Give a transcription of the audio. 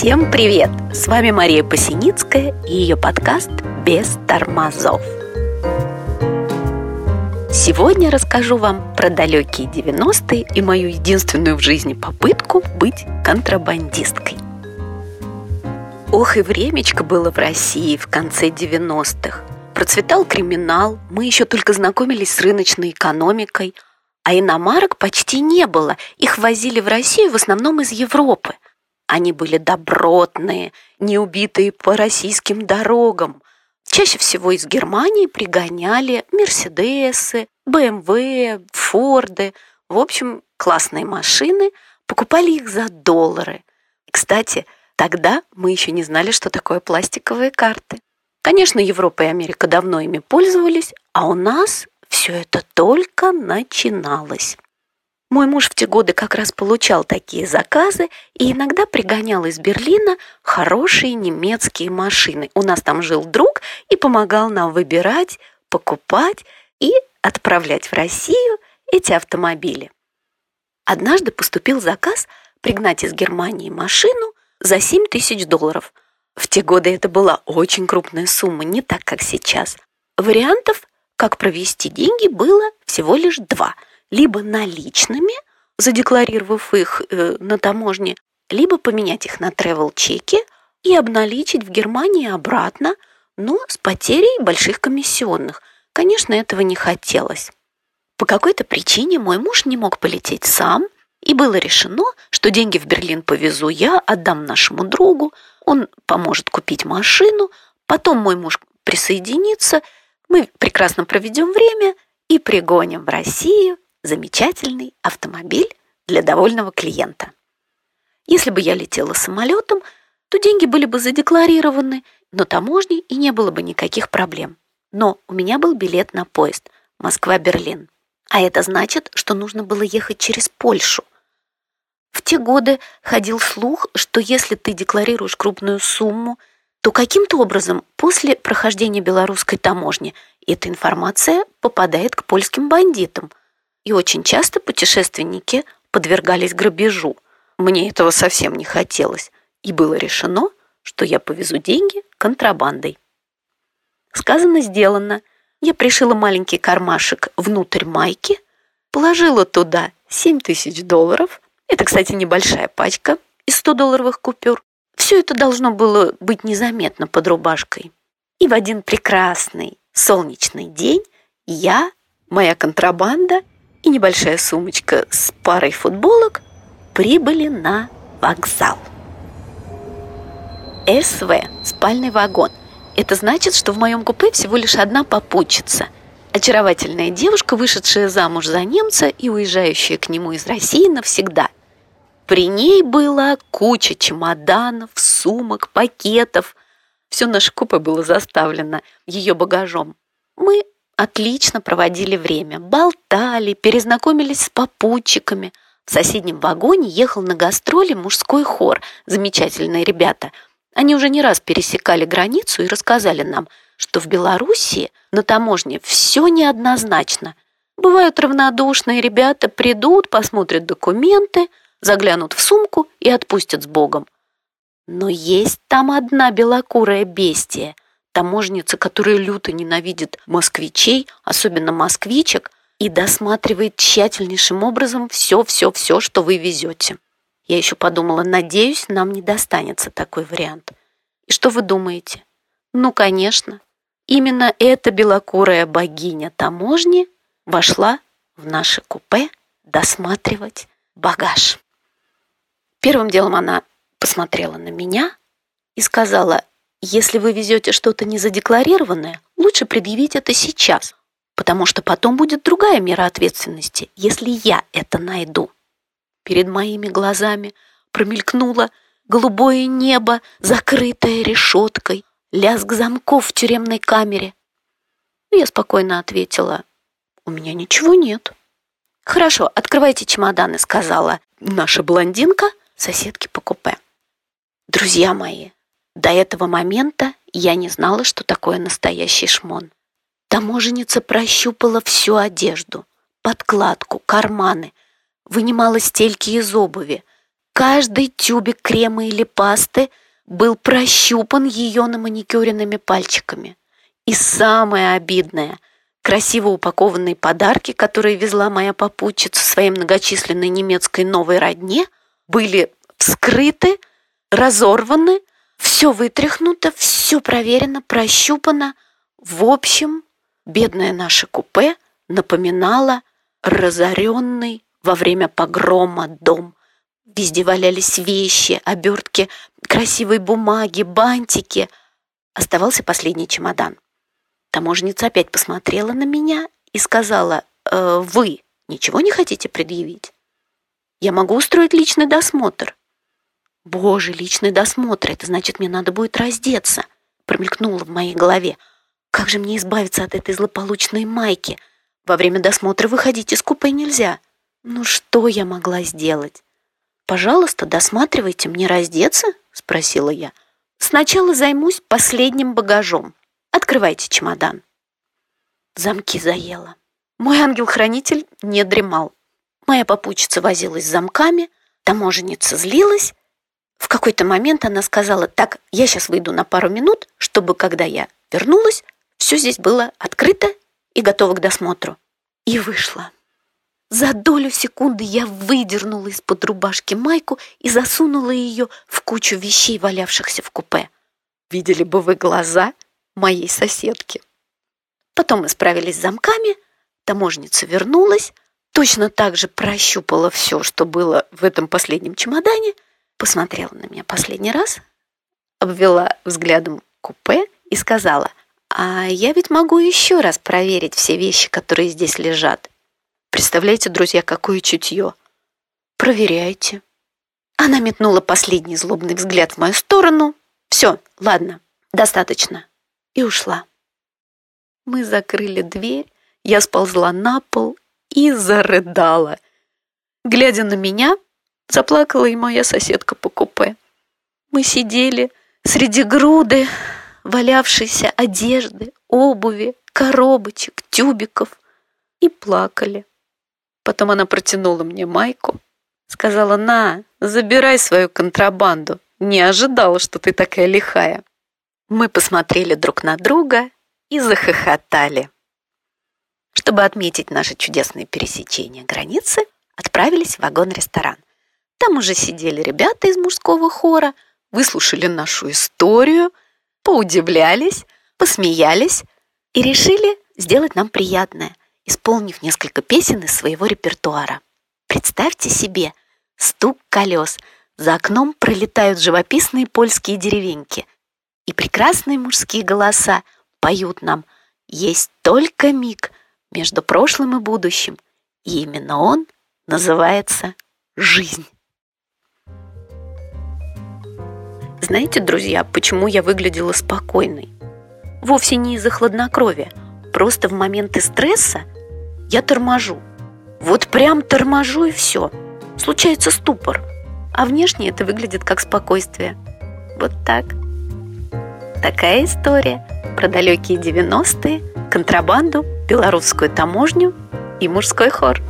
Всем привет! С вами Мария Посиницкая и ее подкаст «Без тормозов». Сегодня расскажу вам про далекие 90-е и мою единственную в жизни попытку быть контрабандисткой. Ох и времечко было в России в конце 90-х. Процветал криминал, мы еще только знакомились с рыночной экономикой, а иномарок почти не было, их возили в Россию в основном из Европы – они были добротные, не убитые по российским дорогам. Чаще всего из Германии пригоняли Мерседесы, БМВ, Форды. В общем, классные машины. Покупали их за доллары. Кстати, тогда мы еще не знали, что такое пластиковые карты. Конечно, Европа и Америка давно ими пользовались, а у нас все это только начиналось. Мой муж в те годы как раз получал такие заказы и иногда пригонял из Берлина хорошие немецкие машины. У нас там жил друг и помогал нам выбирать, покупать и отправлять в Россию эти автомобили. Однажды поступил заказ пригнать из Германии машину за 7 тысяч долларов. В те годы это была очень крупная сумма, не так, как сейчас. Вариантов, как провести деньги, было всего лишь два – либо наличными, задекларировав их э, на таможне, либо поменять их на travel-чеки и обналичить в Германии обратно, но с потерей больших комиссионных. Конечно, этого не хотелось. По какой-то причине мой муж не мог полететь сам, и было решено, что деньги в Берлин повезу я, отдам нашему другу, он поможет купить машину, потом мой муж присоединится, мы прекрасно проведем время и пригоним в Россию замечательный автомобиль для довольного клиента. Если бы я летела самолетом, то деньги были бы задекларированы на таможне и не было бы никаких проблем. Но у меня был билет на поезд Москва-Берлин. А это значит, что нужно было ехать через Польшу. В те годы ходил слух, что если ты декларируешь крупную сумму, то каким-то образом после прохождения белорусской таможни эта информация попадает к польским бандитам – и очень часто путешественники подвергались грабежу. Мне этого совсем не хотелось, и было решено, что я повезу деньги контрабандой. Сказано, сделано. Я пришила маленький кармашек внутрь майки, положила туда 7 тысяч долларов. Это, кстати, небольшая пачка из 100-долларовых купюр. Все это должно было быть незаметно под рубашкой. И в один прекрасный солнечный день я, моя контрабанда и небольшая сумочка с парой футболок прибыли на вокзал. СВ – спальный вагон. Это значит, что в моем купе всего лишь одна попутчица. Очаровательная девушка, вышедшая замуж за немца и уезжающая к нему из России навсегда. При ней была куча чемоданов, сумок, пакетов. Все наше купе было заставлено ее багажом. Мы отлично проводили время. Болтали, перезнакомились с попутчиками. В соседнем вагоне ехал на гастроли мужской хор. Замечательные ребята. Они уже не раз пересекали границу и рассказали нам, что в Белоруссии на таможне все неоднозначно. Бывают равнодушные ребята, придут, посмотрят документы, заглянут в сумку и отпустят с Богом. Но есть там одна белокурая бестия – таможница, которая люто ненавидит москвичей, особенно москвичек, и досматривает тщательнейшим образом все-все-все, что вы везете. Я еще подумала, надеюсь, нам не достанется такой вариант. И что вы думаете? Ну, конечно, именно эта белокурая богиня таможни вошла в наше купе досматривать багаж. Первым делом она посмотрела на меня и сказала, если вы везете что-то незадекларированное, лучше предъявить это сейчас, потому что потом будет другая мера ответственности, если я это найду. Перед моими глазами промелькнуло голубое небо, закрытое решеткой, лязг замков в тюремной камере. Я спокойно ответила, у меня ничего нет. Хорошо, открывайте чемоданы, сказала наша блондинка соседки по купе. Друзья мои, до этого момента я не знала, что такое настоящий шмон. Таможенница прощупала всю одежду, подкладку, карманы, вынимала стельки из обуви. каждый тюбик крема или пасты был прощупан ее на маникюренными пальчиками. И самое обидное – красиво упакованные подарки, которые везла моя попутчица своей многочисленной немецкой новой родне, были вскрыты, разорваны, все вытряхнуто, все проверено, прощупано. В общем, бедное наше купе напоминало разоренный во время погрома дом. Везде валялись вещи, обертки, красивые бумаги, бантики. Оставался последний чемодан. Таможенница опять посмотрела на меня и сказала, э, «Вы ничего не хотите предъявить? Я могу устроить личный досмотр». «Боже, личный досмотр, это значит, мне надо будет раздеться», промелькнуло в моей голове. «Как же мне избавиться от этой злополучной майки? Во время досмотра выходить из купе нельзя». Ну что я могла сделать? «Пожалуйста, досматривайте мне раздеться?» — спросила я. «Сначала займусь последним багажом. Открывайте чемодан». Замки заело. Мой ангел-хранитель не дремал. Моя попутчица возилась с замками, таможенница злилась, в какой-то момент она сказала, так, я сейчас выйду на пару минут, чтобы, когда я вернулась, все здесь было открыто и готово к досмотру. И вышла. За долю секунды я выдернула из-под рубашки майку и засунула ее в кучу вещей, валявшихся в купе. Видели бы вы глаза моей соседки. Потом мы справились с замками, таможница вернулась, точно так же прощупала все, что было в этом последнем чемодане – посмотрела на меня последний раз, обвела взглядом купе и сказала, «А я ведь могу еще раз проверить все вещи, которые здесь лежат. Представляете, друзья, какое чутье? Проверяйте». Она метнула последний злобный взгляд в мою сторону. «Все, ладно, достаточно». И ушла. Мы закрыли дверь, я сползла на пол и зарыдала. Глядя на меня, Заплакала и моя соседка по купе. Мы сидели среди груды валявшейся одежды, обуви, коробочек, тюбиков и плакали. Потом она протянула мне майку, сказала, на, забирай свою контрабанду. Не ожидала, что ты такая лихая. Мы посмотрели друг на друга и захохотали. Чтобы отметить наше чудесное пересечение границы, отправились в вагон-ресторан. Там уже сидели ребята из мужского хора, выслушали нашу историю, поудивлялись, посмеялись и решили сделать нам приятное, исполнив несколько песен из своего репертуара. Представьте себе, стук колес, за окном пролетают живописные польские деревеньки, и прекрасные мужские голоса поют нам «Есть только миг между прошлым и будущим, и именно он называется жизнь». Знаете, друзья, почему я выглядела спокойной? Вовсе не из-за хладнокровия. Просто в моменты стресса я торможу. Вот прям торможу и все. Случается ступор. А внешне это выглядит как спокойствие. Вот так. Такая история про далекие 90-е, контрабанду, белорусскую таможню и мужской хор.